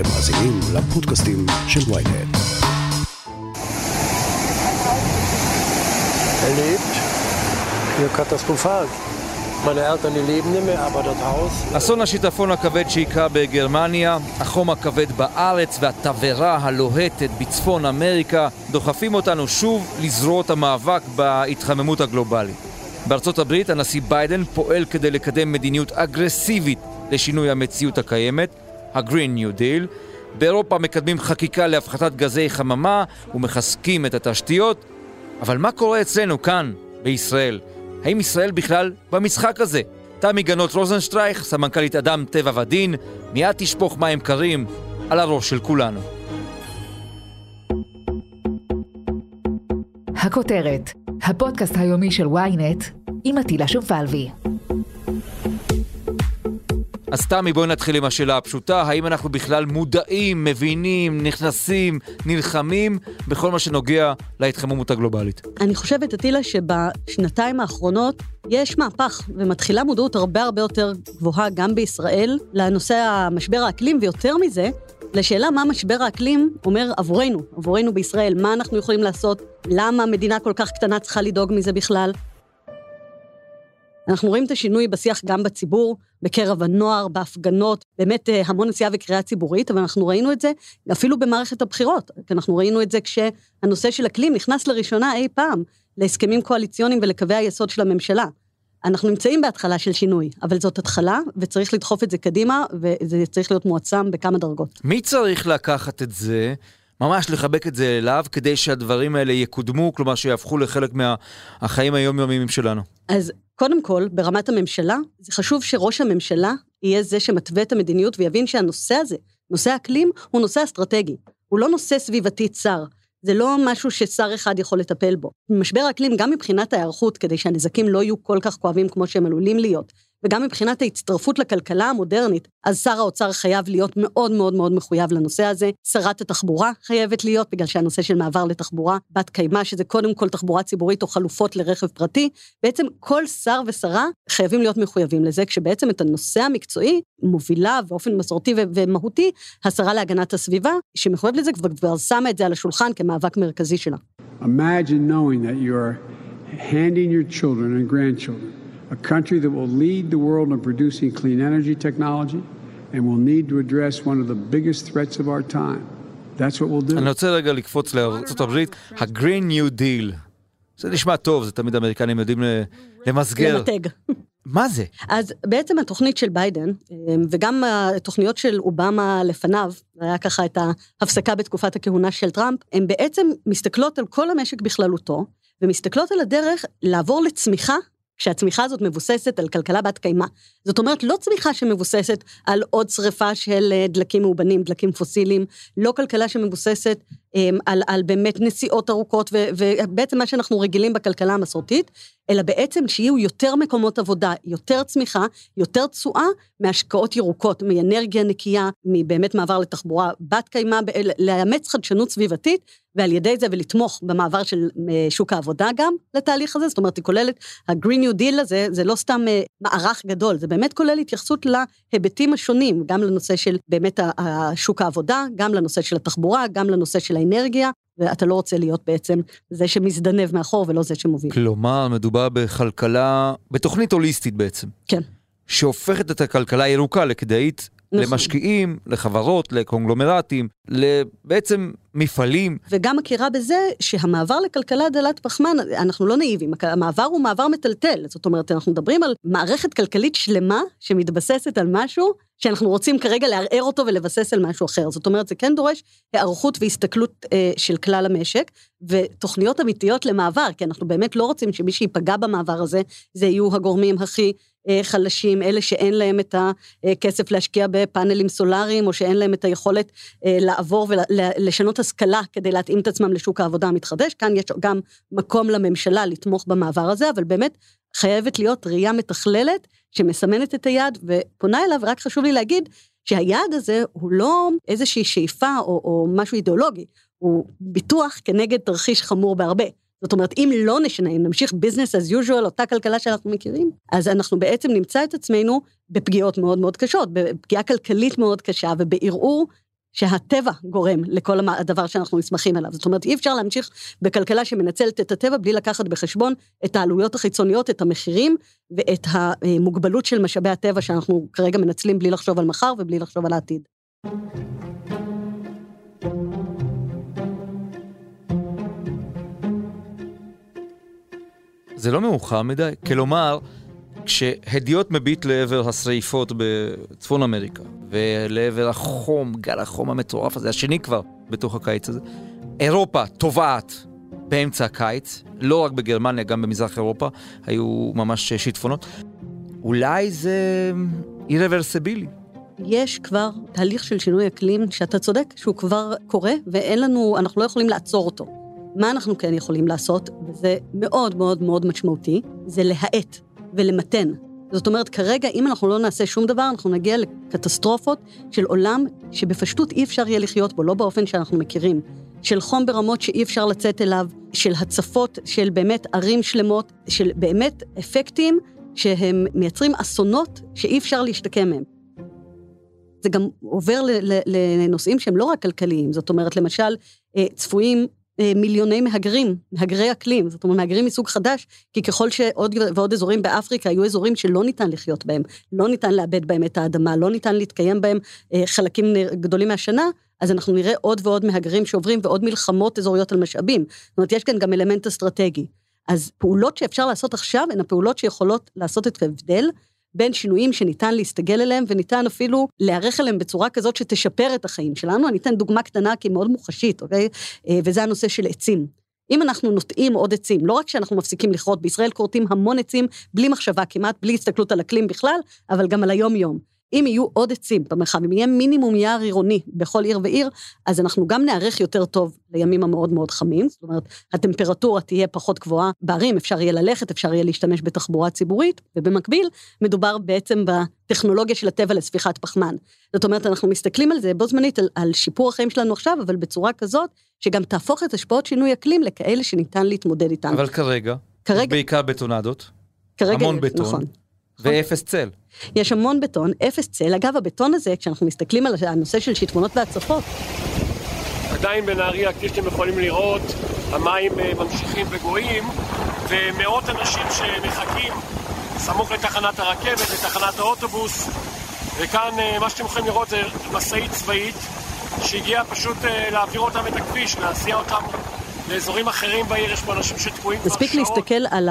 אתם מאזינים לפודקאסטים של ויינט. אסון השיטפון הכבד שהיכה בגרמניה, החום הכבד בארץ והתבערה הלוהטת בצפון אמריקה דוחפים אותנו שוב לזרועות המאבק בהתחממות הגלובלית. בארצות הברית הנשיא ביידן פועל כדי לקדם מדיניות אגרסיבית לשינוי המציאות הקיימת, ה-Green New Deal. באירופה מקדמים חקיקה להפחתת גזי חממה ומחזקים את התשתיות. אבל מה קורה אצלנו כאן, בישראל? האם ישראל בכלל במשחק הזה? תמי גנות רוזנשטרייך, סמנכ"לית אדם, טבע ודין, מיד תשפוך מים קרים על הראש של כולנו. הכותרת, הפודקאסט היומי של ynet עם עטילה שומפלבי. אז תמי, בואי נתחיל עם השאלה הפשוטה, האם אנחנו בכלל מודעים, מבינים, נכנסים, נלחמים בכל מה שנוגע להתחממות הגלובלית? אני חושבת, אטילה, שבשנתיים האחרונות יש מהפך, ומתחילה מודעות הרבה הרבה יותר גבוהה גם בישראל לנושא המשבר האקלים, ויותר מזה, לשאלה מה משבר האקלים אומר עבורנו, עבורנו בישראל, מה אנחנו יכולים לעשות, למה מדינה כל כך קטנה צריכה לדאוג מזה בכלל. אנחנו רואים את השינוי בשיח גם בציבור, בקרב הנוער, בהפגנות, באמת אה, המון נסיעה וקריאה ציבורית, אבל אנחנו ראינו את זה אפילו במערכת הבחירות. אנחנו ראינו את זה כשהנושא של אקלים נכנס לראשונה אי פעם להסכמים קואליציוניים ולקווי היסוד של הממשלה. אנחנו נמצאים בהתחלה של שינוי, אבל זאת התחלה, וצריך לדחוף את זה קדימה, וזה צריך להיות מועצם בכמה דרגות. מי צריך לקחת את זה, ממש לחבק את זה אליו, כדי שהדברים האלה יקודמו, כלומר שיהפכו לחלק מהחיים היומיומיים שלנו? אז קודם כל, ברמת הממשלה, זה חשוב שראש הממשלה יהיה זה שמתווה את המדיניות ויבין שהנושא הזה, נושא האקלים, הוא נושא אסטרטגי. הוא לא נושא סביבתי צר. זה לא משהו ששר אחד יכול לטפל בו. משבר האקלים, גם מבחינת ההיערכות, כדי שהנזקים לא יהיו כל כך כואבים כמו שהם עלולים להיות, וגם מבחינת ההצטרפות לכלכלה המודרנית, אז שר האוצר חייב להיות מאוד מאוד מאוד מחויב לנושא הזה. שרת התחבורה חייבת להיות, בגלל שהנושא של מעבר לתחבורה בת קיימא, שזה קודם כל תחבורה ציבורית או חלופות לרכב פרטי, בעצם כל שר ושרה חייבים להיות מחויבים לזה, כשבעצם את הנושא המקצועי מובילה באופן מסורתי ומהותי השרה להגנת הסביבה, שמחויבת לזה כבר שמה את זה על השולחן כמאבק מרכזי שלה. Imagine knowing that you're handing your children and grandchildren a country that will lead the world in producing clean energy technology and will need to address one of the biggest threats of our time. That's what we'll do. אני רוצה רגע לקפוץ לארה"ב, ה-Green New Deal. זה נשמע טוב, זה תמיד אמריקנים יודעים למסגר. למתג. מה זה? אז בעצם התוכנית של ביידן, וגם התוכניות של אובמה לפניו, היה ככה את ההפסקה בתקופת הכהונה של טראמפ, הן בעצם מסתכלות על כל המשק בכללותו, ומסתכלות על הדרך לעבור לצמיחה כשהצמיחה הזאת מבוססת על כלכלה בת קיימא. זאת אומרת, לא צמיחה שמבוססת על עוד שריפה של דלקים מאובנים, דלקים פוסיליים, לא כלכלה שמבוססת על, על באמת נסיעות ארוכות, ו, ובעצם מה שאנחנו רגילים בכלכלה המסורתית, אלא בעצם שיהיו יותר מקומות עבודה, יותר צמיחה, יותר תשואה מהשקעות ירוקות, מאנרגיה נקייה, מבאמת מעבר לתחבורה בת קיימא, לאמץ חדשנות סביבתית, ועל ידי זה ולתמוך במעבר של שוק העבודה גם לתהליך הזה, זאת אומרת, היא כוללת, ה-Green New Deal הזה, זה לא סתם מערך גדול, זה באמת כולל התייחסות להיבטים השונים, גם לנושא של באמת השוק העבודה, גם לנושא של התחבורה, גם לנושא של האנרגיה, ואתה לא רוצה להיות בעצם זה שמזדנב מאחור ולא זה שמוביל. כלומר, מדובר בכלכלה, בתוכנית הוליסטית בעצם. כן. שהופכת את הכלכלה הירוקה לכדאית נכון. למשקיעים, לחברות, לקונגלומרטים, בעצם מפעלים. וגם מכירה בזה שהמעבר לכלכלה דלת פחמן, אנחנו לא נאיבים, המעבר הוא מעבר מטלטל. זאת אומרת, אנחנו מדברים על מערכת כלכלית שלמה שמתבססת על משהו שאנחנו רוצים כרגע לערער אותו ולבסס על משהו אחר. זאת אומרת, זה כן דורש היערכות והסתכלות אה, של כלל המשק, ותוכניות אמיתיות למעבר, כי אנחנו באמת לא רוצים שמי שייפגע במעבר הזה, זה יהיו הגורמים הכי חלשים, אלה שאין להם את הכסף להשקיע בפאנלים סולאריים, או שאין להם את היכולת אה, לעבור ולשנות השכלה כדי להתאים את עצמם לשוק העבודה המתחדש. כאן יש גם מקום לממשלה לתמוך במעבר הזה, אבל באמת חייבת להיות ראייה מתכללת שמסמנת את היעד ופונה אליו, רק חשוב לי להגיד שהיעד הזה הוא לא איזושהי שאיפה או, או משהו אידיאולוגי, הוא ביטוח כנגד תרחיש חמור בהרבה. זאת אומרת, אם לא נשנה, אם נמשיך business as usual, אותה כלכלה שאנחנו מכירים, אז אנחנו בעצם נמצא את עצמנו בפגיעות מאוד מאוד קשות, בפגיעה כלכלית מאוד קשה ובערעור שהטבע גורם לכל הדבר שאנחנו נסמכים עליו. זאת אומרת, אי אפשר להמשיך בכלכלה שמנצלת את הטבע בלי לקחת בחשבון את העלויות החיצוניות, את המחירים ואת המוגבלות של משאבי הטבע שאנחנו כרגע מנצלים בלי לחשוב על מחר ובלי לחשוב על העתיד. זה לא מאוחר מדי. כלומר, כשהדיוט מביט לעבר השריפות בצפון אמריקה, ולעבר החום, גל החום המטורף הזה, השני כבר בתוך הקיץ הזה, אירופה טובעת באמצע הקיץ, לא רק בגרמניה, גם במזרח אירופה, היו ממש שיטפונות. אולי זה אירוורסבילי. יש כבר תהליך של שינוי אקלים שאתה צודק שהוא כבר קורה ואין לנו, אנחנו לא יכולים לעצור אותו. מה אנחנו כן יכולים לעשות, וזה מאוד מאוד מאוד משמעותי, זה להאט ולמתן. זאת אומרת, כרגע, אם אנחנו לא נעשה שום דבר, אנחנו נגיע לקטסטרופות של עולם שבפשטות אי אפשר יהיה לחיות בו, לא באופן שאנחנו מכירים. של חום ברמות שאי אפשר לצאת אליו, של הצפות, של באמת ערים שלמות, של באמת אפקטים שהם מייצרים אסונות שאי אפשר להשתקם מהם. זה גם עובר לנושאים שהם לא רק כלכליים, זאת אומרת, למשל, אה, צפויים מיליוני מהגרים, מהגרי אקלים, זאת אומרת מהגרים מסוג חדש, כי ככל שעוד ועוד אזורים באפריקה היו אזורים שלא ניתן לחיות בהם, לא ניתן לאבד בהם את האדמה, לא ניתן להתקיים בהם אה, חלקים גדולים מהשנה, אז אנחנו נראה עוד ועוד מהגרים שעוברים ועוד מלחמות אזוריות על משאבים. זאת אומרת, יש כאן גם אלמנט אסטרטגי. אז פעולות שאפשר לעשות עכשיו הן הפעולות שיכולות לעשות את ההבדל, בין שינויים שניתן להסתגל אליהם וניתן אפילו להיערך אליהם בצורה כזאת שתשפר את החיים שלנו. אני אתן דוגמה קטנה כי היא מאוד מוחשית, אוקיי? אה, וזה הנושא של עצים. אם אנחנו נוטעים עוד עצים, לא רק שאנחנו מפסיקים לכרות, בישראל כורתים המון עצים בלי מחשבה כמעט, בלי הסתכלות על אקלים בכלל, אבל גם על היום-יום. אם יהיו עוד עצים במרחב, אם יהיה מינימום יער עירוני בכל עיר ועיר, אז אנחנו גם נערך יותר טוב לימים המאוד מאוד חמים, זאת אומרת, הטמפרטורה תהיה פחות גבוהה בערים, אפשר יהיה ללכת, אפשר יהיה להשתמש בתחבורה ציבורית, ובמקביל, מדובר בעצם בטכנולוגיה של הטבע לספיחת פחמן. זאת אומרת, אנחנו מסתכלים על זה בו זמנית, על, על שיפור החיים שלנו עכשיו, אבל בצורה כזאת, שגם תהפוך את השפעות שינוי אקלים לכאלה שניתן להתמודד איתן. אבל כרגע, כרגע בעיקר בטונדות, כרגע, המון בטון, נכון. ואפס צל. יש המון בטון, אפס צל. אגב, הבטון הזה, כשאנחנו מסתכלים על הנושא של שיטפונות והצפות... עדיין בנהריה, כפי שאתם יכולים לראות, המים אה, ממשיכים וגואים, ומאות אנשים שמחכים סמוך לתחנת הרכבת, לתחנת האוטובוס, וכאן אה, מה שאתם יכולים לראות זה משאית צבאית שהגיעה פשוט אה, להעביר אותם את הכביש, להסיע אותם לאזורים אחרים בעיר, יש פה אנשים שתקועים כבר שעות. מספיק להסתכל על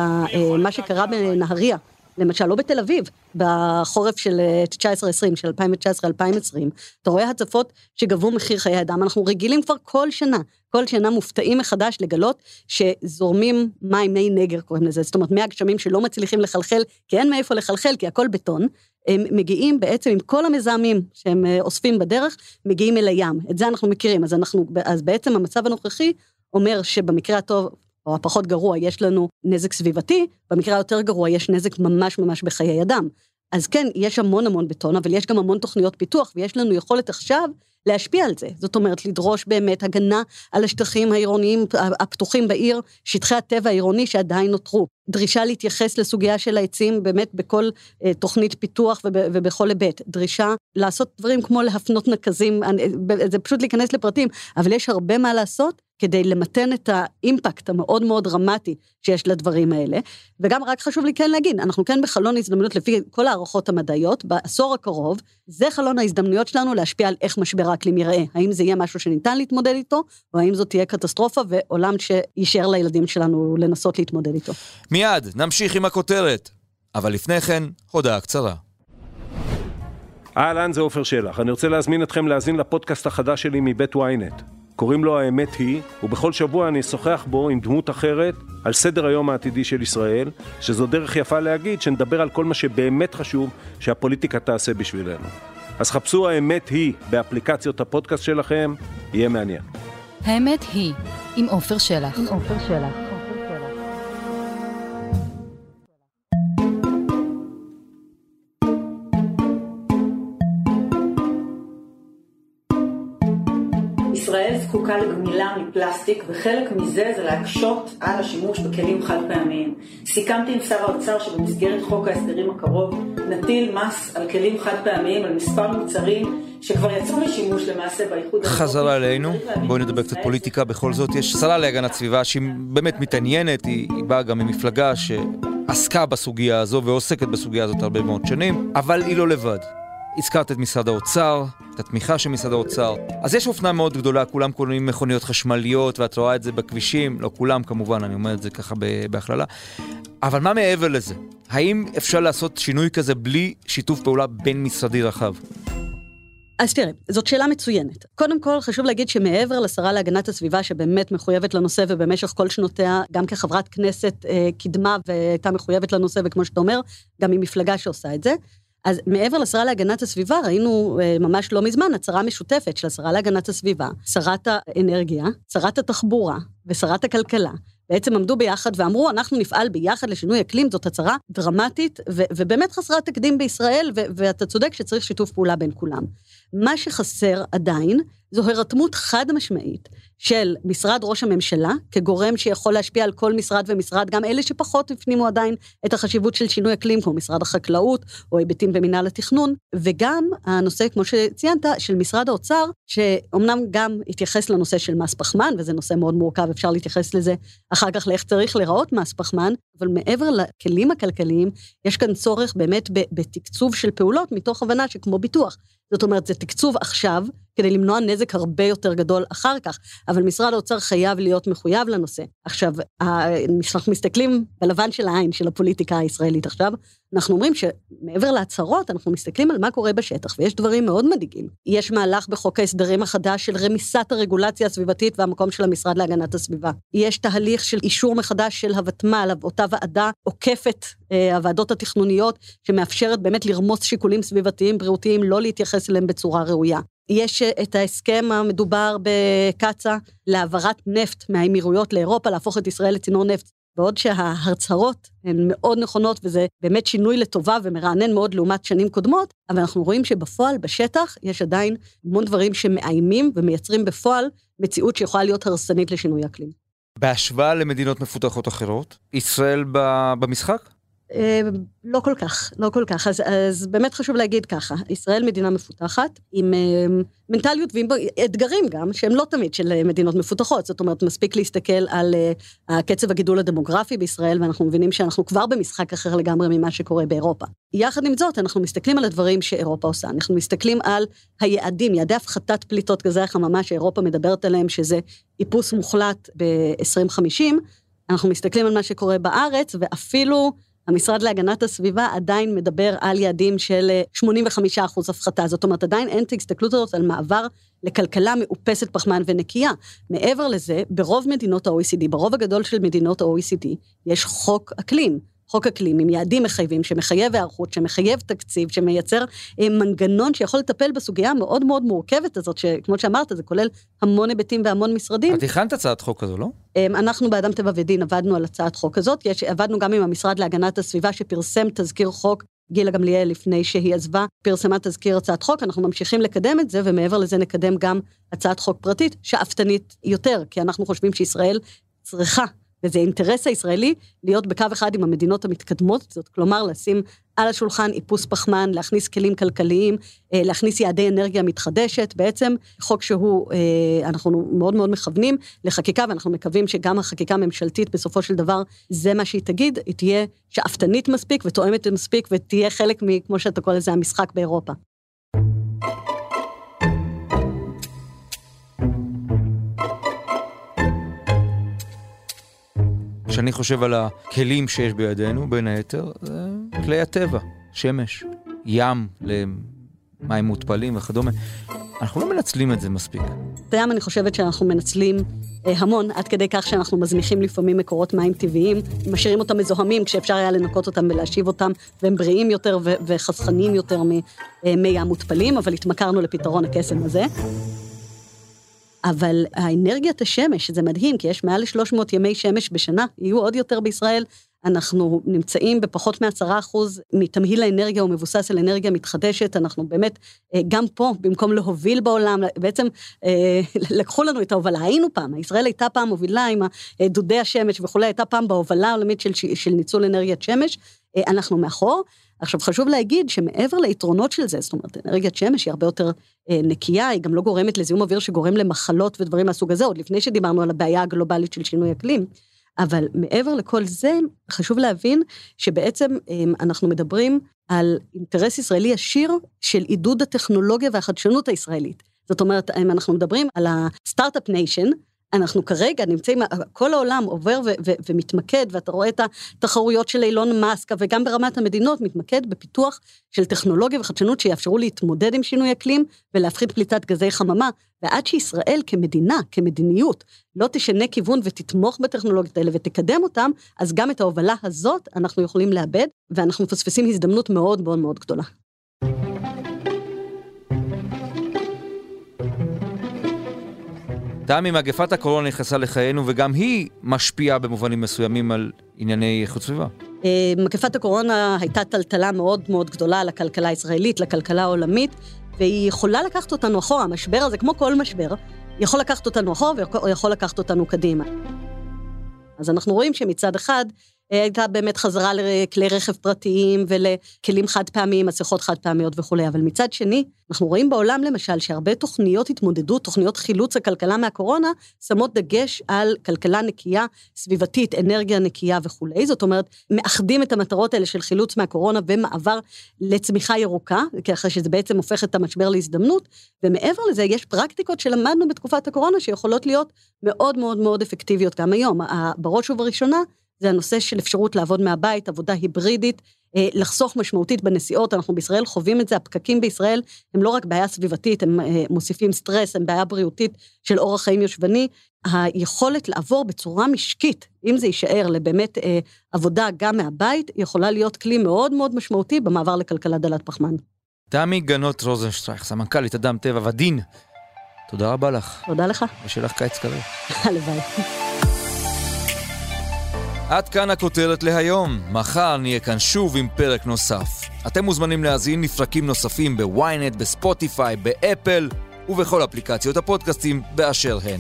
מה שקרה בנהריה. למשל, לא בתל אביב, בחורף של 19-20, אה, של 2019-2020, אתה רואה הצפות שגבו מחיר חיי אדם. אנחנו רגילים כבר כל שנה, כל שנה מופתעים מחדש לגלות שזורמים מים, מי נגר קוראים לזה, זאת אומרת, מי הגשמים שלא מצליחים לחלחל, כי אין מאיפה לחלחל, כי הכל בטון, הם מגיעים בעצם עם כל המזהמים שהם אה, אוספים בדרך, מגיעים אל הים. את זה אנחנו מכירים, אז, אנחנו, אז בעצם המצב הנוכחי אומר שבמקרה הטוב או הפחות גרוע, יש לנו נזק סביבתי, במקרה היותר גרוע יש נזק ממש ממש בחיי אדם. אז כן, יש המון המון בטון, אבל יש גם המון תוכניות פיתוח, ויש לנו יכולת עכשיו להשפיע על זה. זאת אומרת, לדרוש באמת הגנה על השטחים העירוניים הפתוחים בעיר, שטחי הטבע העירוני שעדיין נותרו. דרישה להתייחס לסוגיה של העצים באמת בכל אה, תוכנית פיתוח וב, ובכל היבט. דרישה לעשות דברים כמו להפנות נקזים, זה פשוט להיכנס לפרטים, אבל יש הרבה מה לעשות. כדי למתן את האימפקט המאוד מאוד דרמטי שיש לדברים האלה. וגם רק חשוב לי כן להגיד, אנחנו כן בחלון הזדמנויות לפי כל ההערכות המדעיות, בעשור הקרוב, זה חלון ההזדמנויות שלנו להשפיע על איך משבר האקלים ייראה. האם זה יהיה משהו שניתן להתמודד איתו, או האם זאת תהיה קטסטרופה ועולם שיישאר לילדים שלנו לנסות להתמודד איתו. מיד, נמשיך עם הכותרת. אבל לפני כן, הודעה קצרה. אהלן, זה עופר שלח. אני רוצה להזמין אתכם להאזין לפודקאסט החדש שלי מבית ynet. קוראים לו האמת היא, ובכל שבוע אני אשוחח בו עם דמות אחרת על סדר היום העתידי של ישראל, שזו דרך יפה להגיד שנדבר על כל מה שבאמת חשוב שהפוליטיקה תעשה בשבילנו. אז חפשו האמת היא באפליקציות הפודקאסט שלכם, יהיה מעניין. האמת היא, עם עופר שלח. עם עופר שלח. זקוקה לגמילה מפלסטיק וחלק מזה זה להקשות על השימוש בכלים חד פעמיים. סיכמתי עם שר האוצר שבמסגרת חוק ההסדרים הקרוב נטיל מס על כלים חד פעמיים על מספר מוצרים שכבר יצאו משימוש למעשה באיחוד חזרה אלינו, בואי נדבר קצת פוליטיקה, בכל זאת יש שרה להגנת סביבה שהיא באמת מתעניינת, היא, היא באה גם ממפלגה שעסקה בסוגיה הזו ועוסקת בסוגיה הזאת הרבה מאוד שנים, אבל היא לא לבד. הזכרת את משרד האוצר, את התמיכה של משרד האוצר. אז יש אופנה מאוד גדולה, כולם קונים מכוניות חשמליות, ואת רואה את זה בכבישים, לא כולם כמובן, אני אומר את זה ככה בהכללה. אבל מה מעבר לזה? האם אפשר לעשות שינוי כזה בלי שיתוף פעולה בין משרדי רחב? אז תראה, זאת שאלה מצוינת. קודם כל, חשוב להגיד שמעבר לשרה להגנת הסביבה, שבאמת מחויבת לנושא ובמשך כל שנותיה, גם כחברת כנסת, אה, קידמה והייתה מחויבת לנושא, וכמו שאתה אומר, גם עם מפלגה שעושה את זה. אז מעבר לשרה להגנת הסביבה, ראינו אה, ממש לא מזמן הצהרה משותפת של השרה להגנת הסביבה, שרת האנרגיה, שרת התחבורה ושרת הכלכלה. בעצם עמדו ביחד ואמרו, אנחנו נפעל ביחד לשינוי אקלים, זאת הצהרה דרמטית ו- ובאמת חסרת תקדים בישראל, ו- ואתה צודק שצריך שיתוף פעולה בין כולם. מה שחסר עדיין, זו הירתמות חד משמעית של משרד ראש הממשלה, כגורם שיכול להשפיע על כל משרד ומשרד, גם אלה שפחות הפנימו עדיין את החשיבות של שינוי אקלים, כמו משרד החקלאות, או היבטים במינהל התכנון, וגם הנושא, כמו שציינת, של משרד האוצר, שאומנם גם התייחס לנושא של מס פחמן, וזה נושא מאוד מורכב, אפשר להתייחס לזה אחר כך לאיך צריך להיראות מס פחמן, אבל מעבר לכלים הכלכליים, יש כאן צורך באמת בתקצוב של פעולות, מתוך הבנה שכמו ביטוח, זאת אומרת, זה תקצוב עכשיו, כדי למנוע נזק הרבה יותר גדול אחר כך, אבל משרד האוצר חייב להיות מחויב לנושא. עכשיו, אנחנו מסתכלים בלבן של העין של הפוליטיקה הישראלית עכשיו, אנחנו אומרים שמעבר להצהרות, אנחנו מסתכלים על מה קורה בשטח, ויש דברים מאוד מדאיגים. יש מהלך בחוק ההסדרים החדש של רמיסת הרגולציה הסביבתית והמקום של המשרד להגנת הסביבה. יש תהליך של אישור מחדש של הוותמ"ל, אותה ועדה עוקפת אה, הוועדות התכנוניות, שמאפשרת באמת לרמוס שיקולים סביבתיים, בריאותיים, לא להתייחס אליהם בצורה ראויה. יש אה, את ההסכם המדובר בקצא"א להעברת נפט מהאמירויות לאירופה, להפוך את ישראל לצינור נפט. בעוד שההצהרות הן מאוד נכונות, וזה באמת שינוי לטובה ומרענן מאוד לעומת שנים קודמות, אבל אנחנו רואים שבפועל, בשטח, יש עדיין המון דברים שמאיימים ומייצרים בפועל מציאות שיכולה להיות הרסנית לשינוי אקלים. בהשוואה למדינות מפותחות אחרות, ישראל במשחק? אה, לא כל כך, לא כל כך. אז, אז באמת חשוב להגיד ככה, ישראל מדינה מפותחת, עם אה, מנטליות ועם אתגרים גם, שהם לא תמיד של אה, מדינות מפותחות. זאת אומרת, מספיק להסתכל על הקצב הגידול הדמוגרפי בישראל, ואנחנו מבינים שאנחנו כבר במשחק אחר לגמרי ממה שקורה באירופה. יחד עם זאת, אנחנו מסתכלים על הדברים שאירופה עושה. אנחנו מסתכלים על היעדים, יעדי הפחתת פליטות גזי החממה שאירופה מדברת עליהם, שזה איפוס מוחלט ב-2050. אנחנו מסתכלים על מה שקורה בארץ, ואפילו... המשרד להגנת הסביבה עדיין מדבר על יעדים של 85 אה, אחוז הפחתה. זאת אומרת, עדיין אין את ההסתכלות הזאת על מעבר לכלכלה מאופסת פחמן ונקייה. מעבר לזה, ברוב מדינות ה-OECD, ברוב הגדול של מדינות ה-OECD, יש חוק אקלים. חוק אקלים עם יעדים מחייבים, שמחייב היערכות, שמחייב תקציב, שמייצר אה, מנגנון שיכול לטפל בסוגיה המאוד מאוד מורכבת הזאת, שכמו שאמרת, זה כולל המון היבטים והמון משרדים. את הכנת הצעת חוק כזו, לא? אה, אנחנו באדם טבע ודין עבדנו על הצעת חוק כזאת, יש, עבדנו גם עם המשרד להגנת הסביבה שפרסם תזכיר חוק גילה גמליאל, לפני שהיא עזבה, פרסמה תזכיר הצעת חוק, אנחנו ממשיכים לקדם את זה, ומעבר לזה נקדם גם הצעת חוק פרטית, שאפתנית יותר, כי אנחנו חושבים שישראל צריכה וזה האינטרס הישראלי להיות בקו אחד עם המדינות המתקדמות, זאת כלומר לשים על השולחן איפוס פחמן, להכניס כלים כלכליים, אה, להכניס יעדי אנרגיה מתחדשת, בעצם חוק שהוא, אה, אנחנו מאוד מאוד מכוונים לחקיקה, ואנחנו מקווים שגם החקיקה הממשלתית בסופו של דבר, זה מה שהיא תגיד, היא תהיה שאפתנית מספיק ותואמת מספיק ותהיה חלק, כמו שאתה קורא לזה, המשחק באירופה. כשאני חושב על הכלים שיש בידינו, בין היתר, זה כלי הטבע, שמש, ים למים מותפלים וכדומה. אנחנו לא מנצלים את זה מספיק. את הים אני חושבת שאנחנו מנצלים אה, המון, עד כדי כך שאנחנו מזניחים לפעמים מקורות מים טבעיים, משאירים אותם מזוהמים כשאפשר היה לנקות אותם ולהשיב אותם, והם בריאים יותר וחסכניים יותר ממי ים מותפלים, אבל התמכרנו לפתרון הקסם הזה. אבל האנרגיית השמש, זה מדהים, כי יש מעל ל-300 ימי שמש בשנה, יהיו עוד יותר בישראל. אנחנו נמצאים בפחות מעשרה אחוז מתמהיל האנרגיה, הוא מבוסס על אנרגיה מתחדשת, אנחנו באמת, אה, גם פה, במקום להוביל בעולם, בעצם אה, לקחו לנו את ההובלה, היינו פעם, ישראל הייתה פעם מובילה עם דודי השמש וכולי, הייתה פעם בהובלה העולמית של, של ניצול אנרגיית שמש, אה, אנחנו מאחור. עכשיו חשוב להגיד שמעבר ליתרונות של זה, זאת אומרת אנרגיית שמש היא הרבה יותר אה, נקייה, היא גם לא גורמת לזיהום אוויר שגורם למחלות ודברים מהסוג הזה, עוד לפני שדיברנו על הבעיה הגלובלית של שינוי אקלים. אבל מעבר לכל זה, חשוב להבין שבעצם אה, אנחנו מדברים על אינטרס ישראלי ישיר של עידוד הטכנולוגיה והחדשנות הישראלית. זאת אומרת, אם אנחנו מדברים על ה Start-Up Nation, אנחנו כרגע נמצאים, כל העולם עובר ו- ו- ומתמקד, ואתה רואה את התחרויות של אילון מאסק, וגם ברמת המדינות, מתמקד בפיתוח של טכנולוגיה וחדשנות שיאפשרו להתמודד עם שינוי אקלים ולהפחית פליטת גזי חממה. ועד שישראל כמדינה, כמדיניות, לא תשנה כיוון ותתמוך בטכנולוגיות האלה ותקדם אותם, אז גם את ההובלה הזאת אנחנו יכולים לאבד, ואנחנו מפספסים הזדמנות מאוד מאוד מאוד גדולה. תמי, מגפת הקורונה נכנסה לחיינו, וגם היא משפיעה במובנים מסוימים על ענייני איכות סביבה. אה, מגפת הקורונה הייתה טלטלה מאוד מאוד גדולה לכלכלה הישראלית, לכלכלה העולמית, והיא יכולה לקחת אותנו אחורה. המשבר הזה, כמו כל משבר, יכול לקחת אותנו אחורה ויכול לקחת אותנו קדימה. אז אנחנו רואים שמצד אחד, הייתה באמת חזרה לכלי רכב פרטיים ולכלים חד פעמיים, מסכות חד פעמיות וכולי, אבל מצד שני, אנחנו רואים בעולם למשל שהרבה תוכניות התמודדות, תוכניות חילוץ הכלכלה מהקורונה, שמות דגש על כלכלה נקייה, סביבתית, אנרגיה נקייה וכולי, זאת אומרת, מאחדים את המטרות האלה של חילוץ מהקורונה ומעבר לצמיחה ירוקה, ככה שזה בעצם הופך את המשבר להזדמנות, ומעבר לזה יש פרקטיקות שלמדנו בתקופת הקורונה שיכולות להיות מאוד מאוד מאוד אפקטיביות גם היום. בראש ובראשונה, זה הנושא של אפשרות לעבוד מהבית, עבודה היברידית, אה, לחסוך משמעותית בנסיעות, אנחנו בישראל חווים את זה, הפקקים בישראל הם לא רק בעיה סביבתית, הם אה, מוסיפים סטרס, הם בעיה בריאותית של אורח חיים יושבני. היכולת לעבור בצורה משקית, אם זה יישאר לבאמת אה, עבודה גם מהבית, יכולה להיות כלי מאוד מאוד משמעותי במעבר לכלכלה דלת פחמן. תמי גנות רוזנשטרייך, סמנכ"לית אדם טבע ודין, תודה רבה לך. תודה לך. ושיהיה לך קיץ קרוב. הלוואי. עד כאן הכותרת להיום. מחר נהיה כאן שוב עם פרק נוסף. אתם מוזמנים להזין לפרקים נוספים בוויינט, בספוטיפיי, באפל ובכל אפליקציות הפודקאסטים באשר הן.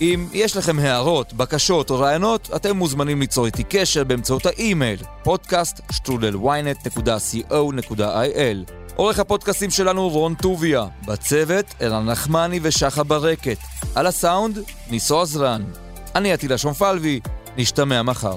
אם יש לכם הערות, בקשות או רעיונות, אתם מוזמנים ליצור איתי קשר באמצעות האימייל podcast.ynet.co.il עורך הפודקאסטים שלנו רון טוביה, בצוות ערן נחמני ושחה ברקת, על הסאונד ניסו עזרן. אני עטילה שומפלבי, נשתמע מחר.